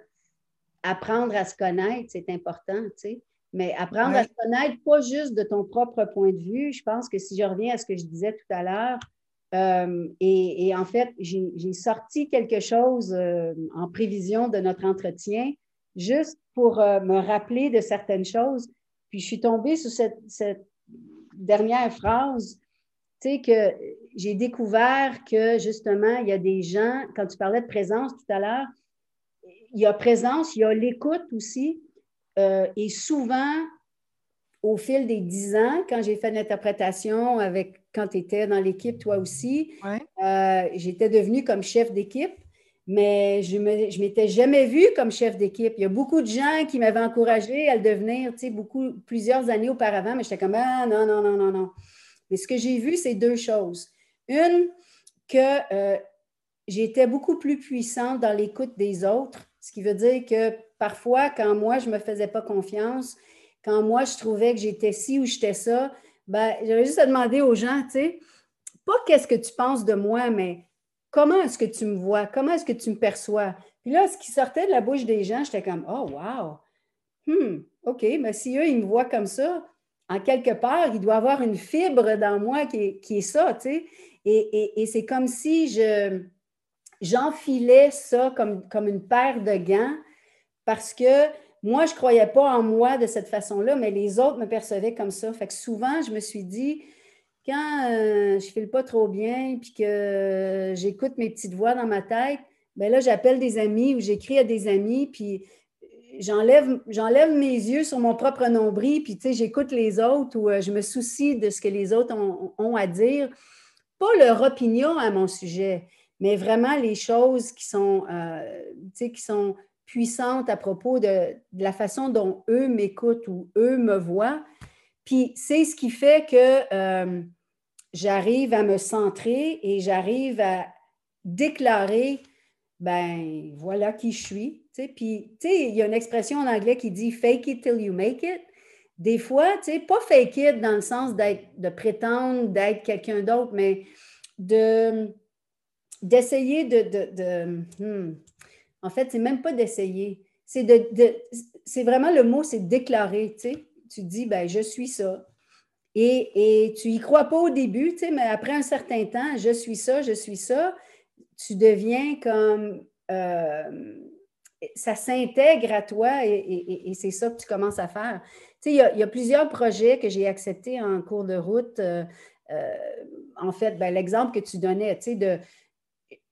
apprendre à se connaître, c'est important, tu sais. Mais apprendre à se connaître, pas juste de ton propre point de vue. Je pense que si je reviens à ce que je disais tout à l'heure, euh, et, en fait, j'ai sorti quelque chose euh, en prévision de notre entretien, juste pour euh, me rappeler de certaines choses. Puis je suis tombée sur cette, cette dernière phrase, tu sais, que j'ai découvert que justement, il y a des gens, quand tu parlais de présence tout à l'heure, il y a présence, il y a l'écoute aussi. Euh, et souvent, au fil des dix ans, quand j'ai fait l'interprétation avec, quand tu étais dans l'équipe, toi aussi, euh, j'étais devenue comme chef d'équipe, mais je ne m'étais jamais vue comme chef d'équipe. Il y a beaucoup de gens qui m'avaient encouragée à le devenir, tu sais, beaucoup, plusieurs années auparavant, mais j'étais comme, ah non, non, non, non, non. Mais ce que j'ai vu, c'est deux choses. Une, que euh, j'étais beaucoup plus puissante dans l'écoute des autres ce qui veut dire que parfois, quand moi, je ne me faisais pas confiance, quand moi, je trouvais que j'étais ci ou j'étais ça, ben, j'avais juste à demander aux gens, tu sais, pas qu'est-ce que tu penses de moi, mais comment est-ce que tu me vois? Comment est-ce que tu me perçois? Puis là, ce qui sortait de la bouche des gens, j'étais comme, oh, wow! Hmm, OK, mais si eux, ils me voient comme ça, en quelque part, il doit avoir une fibre dans moi qui est, qui est ça, tu sais. et c'est comme si je, j'enfilais ça comme, comme une paire de gants parce que moi, je ne croyais pas en moi de cette façon-là, mais les autres me percevaient comme ça. Fait que souvent, je me suis dit, quand euh, je ne file pas trop bien puis que j'écoute mes petites voix dans ma tête, bien là, j'appelle des amis ou j'écris à des amis, puis j'enlève, mes yeux sur mon propre nombril, puis j'écoute les autres ou euh, je me soucie de ce que les autres ont, ont à dire. Pas leur opinion à mon sujet, mais vraiment les choses qui sont, euh, qui sont puissantes à propos de, la façon dont eux m'écoutent ou eux me voient. Puis c'est ce qui fait que euh, j'arrive à me centrer et j'arrive à déclarer, ben voilà qui je suis. Puis, tu sais, il y a une expression en anglais qui dit fake it till you make it. Des fois, tu sais, pas fake it dans le sens de prétendre d'être quelqu'un d'autre, mais de d'essayer de... Hmm. En fait, c'est même pas d'essayer. C'est de, c'est vraiment le mot, c'est déclarer. Tu, tu dis, ben, je suis ça. Et, tu y crois pas au début, tu sais, mais après un certain temps, je suis ça, je suis ça, tu deviens comme... Euh, ça s'intègre à toi et, c'est ça que tu commences à faire. Tu il y a, plusieurs projets que j'ai acceptés en cours de route. Euh, euh, en fait, ben, l'exemple que tu donnais, tu sais, de,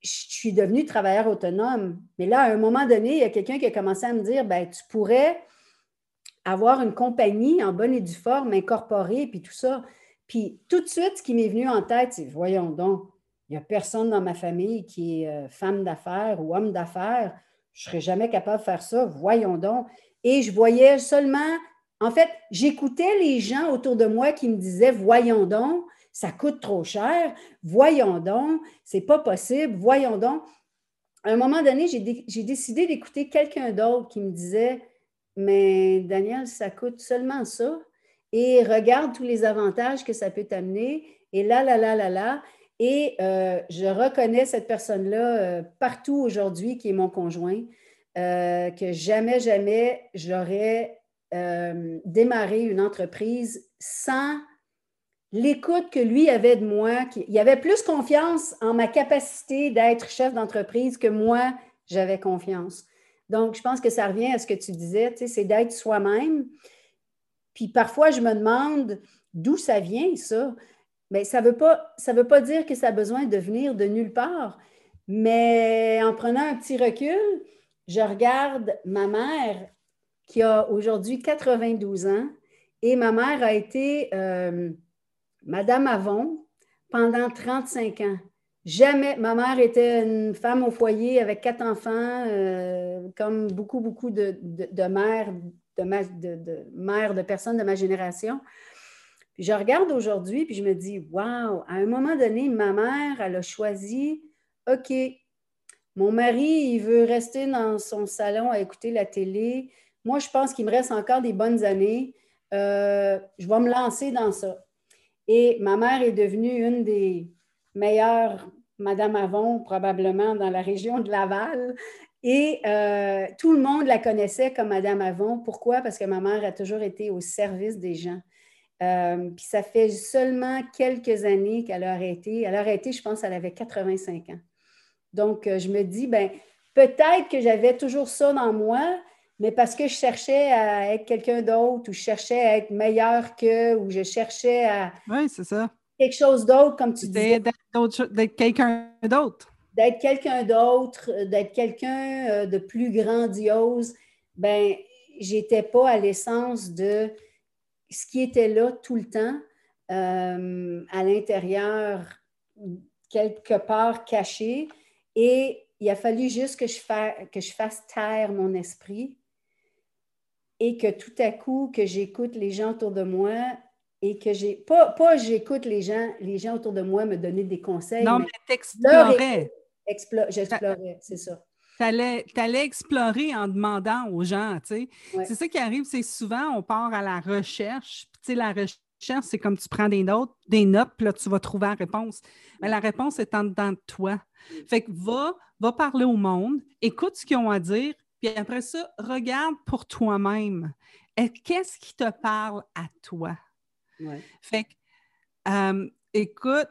je suis devenue travailleur autonome. Mais là, à un moment donné, il y a quelqu'un qui a commencé à me dire ben, tu pourrais avoir une compagnie en bonne et due forme, incorporée, puis tout ça. Puis tout de suite, ce qui m'est venu en tête, c'est voyons donc, il n'y a personne dans ma famille qui est euh, femme d'affaires ou homme d'affaires. Je ne serais jamais capable de faire ça. Voyons donc. Et je voyais seulement, en fait, j'écoutais les gens autour de moi qui me disaient voyons donc ça coûte trop cher, voyons donc, c'est pas possible, voyons donc. À un moment donné, j'ai décidé d'écouter quelqu'un d'autre qui me disait, mais Daniel, ça coûte seulement ça, et regarde tous les avantages que ça peut t'amener, et là, là, là, là, là. Et euh, je reconnais cette personne-là euh, partout aujourd'hui, qui est mon conjoint, euh, que jamais, jamais j'aurais démarré une entreprise sans l'écoute que lui avait de moi, il avait plus confiance en ma capacité d'être chef d'entreprise que moi, j'avais confiance. Donc, je pense que ça revient à ce que tu disais, c'est d'être soi-même. Puis parfois, je me demande d'où ça vient, ça. Mais ça ne veut, pas, dire que ça a besoin de venir de nulle part. Mais en prenant un petit recul, je regarde ma mère qui a aujourd'hui 92 ans et ma mère a été... Euh, Madame Avon pendant 35 ans. Jamais. Ma mère était une femme au foyer avec quatre enfants, euh, comme beaucoup, beaucoup de, mères de, personnes de ma génération. Puis je regarde aujourd'hui, puis je me dis, waouh, à un moment donné, ma mère, elle a choisi, OK, mon mari, il veut rester dans son salon à écouter la télé. Moi, je pense qu'il me reste encore des bonnes années. Euh, je vais me lancer dans ça. Et ma mère est devenue une des meilleures Madame Avon, probablement dans la région de Laval. Et euh, tout le monde la connaissait comme Madame Avon. Pourquoi? Parce que ma mère a toujours été au service des gens. Euh, puis ça fait seulement quelques années qu'elle a arrêté. Elle a arrêté, je pense, elle avait 85 ans. Donc, euh, je me dis, ben peut-être que j'avais toujours ça dans moi, mais parce que je cherchais à être quelqu'un d'autre ou je cherchais à être meilleur que ou je cherchais à. Oui, c'est ça. Quelque chose d'autre, comme tu disais. D'être quelqu'un d'autre. D'être quelqu'un d'autre, euh, d'être quelqu'un euh, de plus grandiose. Ben, j'étais pas à l'essence de ce qui était là tout le temps, euh, à l'intérieur, quelque part caché. Et il a fallu juste que je, que je fasse taire mon esprit et que tout à coup, que j'écoute les gens autour de moi et que j'ai pas, pas j'écoute les gens, les gens autour de moi me donner des conseils. Non, mais, t'explorais. J'explorais, c'est ça. Tu allais, explorer en demandant aux gens, tu sais. C'est ça qui arrive, c'est souvent, on part à la recherche. Tu sais, la recherche, c'est comme tu prends des notes, des notes, puis là, tu vas trouver la réponse. Mais la réponse est en dedans de toi. Mm. Fait que va, va parler au monde, écoute ce qu'ils ont à dire, puis après ça, regarde pour toi-même. Qu'est-ce qui te parle à toi? Fait que, euh, écoute,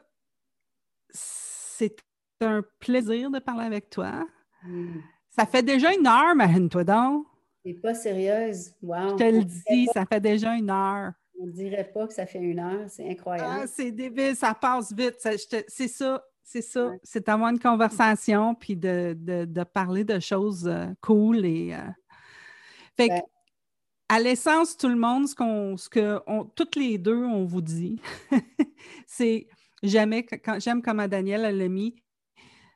c'est un plaisir de parler avec toi. Mm. Ça fait déjà une heure, imagine-toi donc. T'es pas sérieuse. Wow. Je te le dis, ça fait déjà une heure. On ne dirait pas que ça fait une heure. C'est incroyable. Ah, c'est débile, ça passe vite. C'est ça, c'est ça. C'est avoir une conversation puis de, parler de choses euh, cool et. Euh, fait que, à l'essence, tout le monde, ce, qu'on, ce que toutes les deux, on vous dit, c'est jamais, quand, j'aime comme à Daniel l'a mis,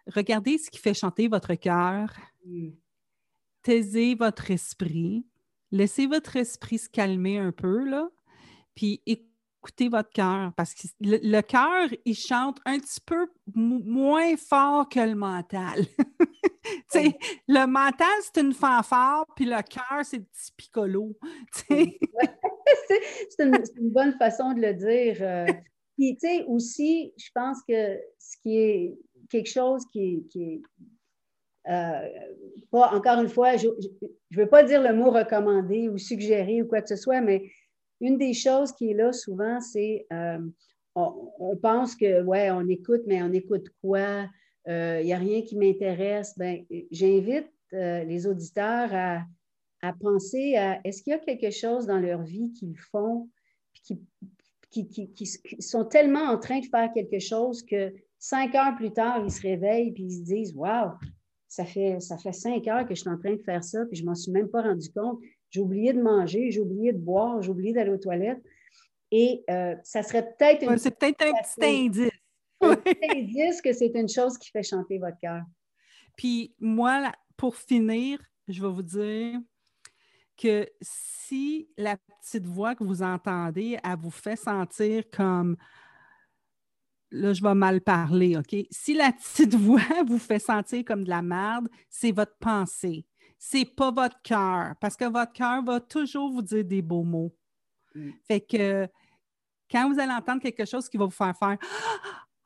regardez ce qui fait chanter votre cœur, mm. taisez votre esprit, laissez votre esprit se calmer un peu, là, puis écoutez votre cœur, parce que le, cœur, il chante un petit peu moins fort que le mental. Le mental, c'est une fanfare, puis le cœur, c'est le petit piccolo. c'est une, bonne façon de le dire. Euh. Puis, tu sais, aussi, je pense que ce qui est quelque chose qui est, euh, pas, encore une fois, je ne veux pas dire le mot recommandé ou suggéré ou quoi que ce soit, mais une des choses qui est là souvent, c'est euh, on, pense que, ouais, on écoute, mais on écoute quoi? il euh, n'y a rien qui m'intéresse, ben, j'invite euh, les auditeurs à, penser à est-ce qu'il y a quelque chose dans leur vie qu'ils font, qui, qui, sont tellement en train de faire quelque chose que cinq heures plus tard, ils se réveillent et ils se disent Waouh, ça fait, ça fait cinq heures que je suis en train de faire ça, puis je ne m'en suis même pas rendu compte. J'ai oublié de manger, j'ai oublié de boire, j'ai oublié d'aller aux toilettes. Et euh, ça serait peut-être C'est peut-être un petit indice disent que c'est une chose qui fait chanter votre cœur. Puis moi, pour finir, je vais vous dire que si la petite voix que vous entendez, elle vous fait sentir comme là, je vais mal parler, OK? Si la petite voix vous fait sentir comme de la merde, c'est votre pensée. C'est pas votre cœur, parce que votre cœur va toujours vous dire des beaux mots. Mm. Fait que quand vous allez entendre quelque chose qui va vous faire faire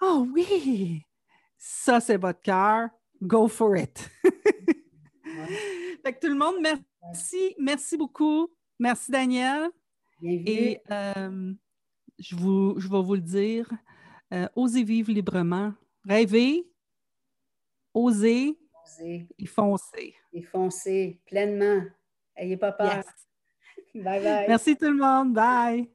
Oh oui, ça c'est votre cœur, go for it. fait que tout le monde, merci, merci beaucoup. Merci Daniel. Et euh, je, vous, je vais vous le dire, euh, osez vivre librement. Rêvez, osez, osez. et foncez. Et foncez pleinement. Ayez pas peur. Bye bye. Merci tout le monde. Bye.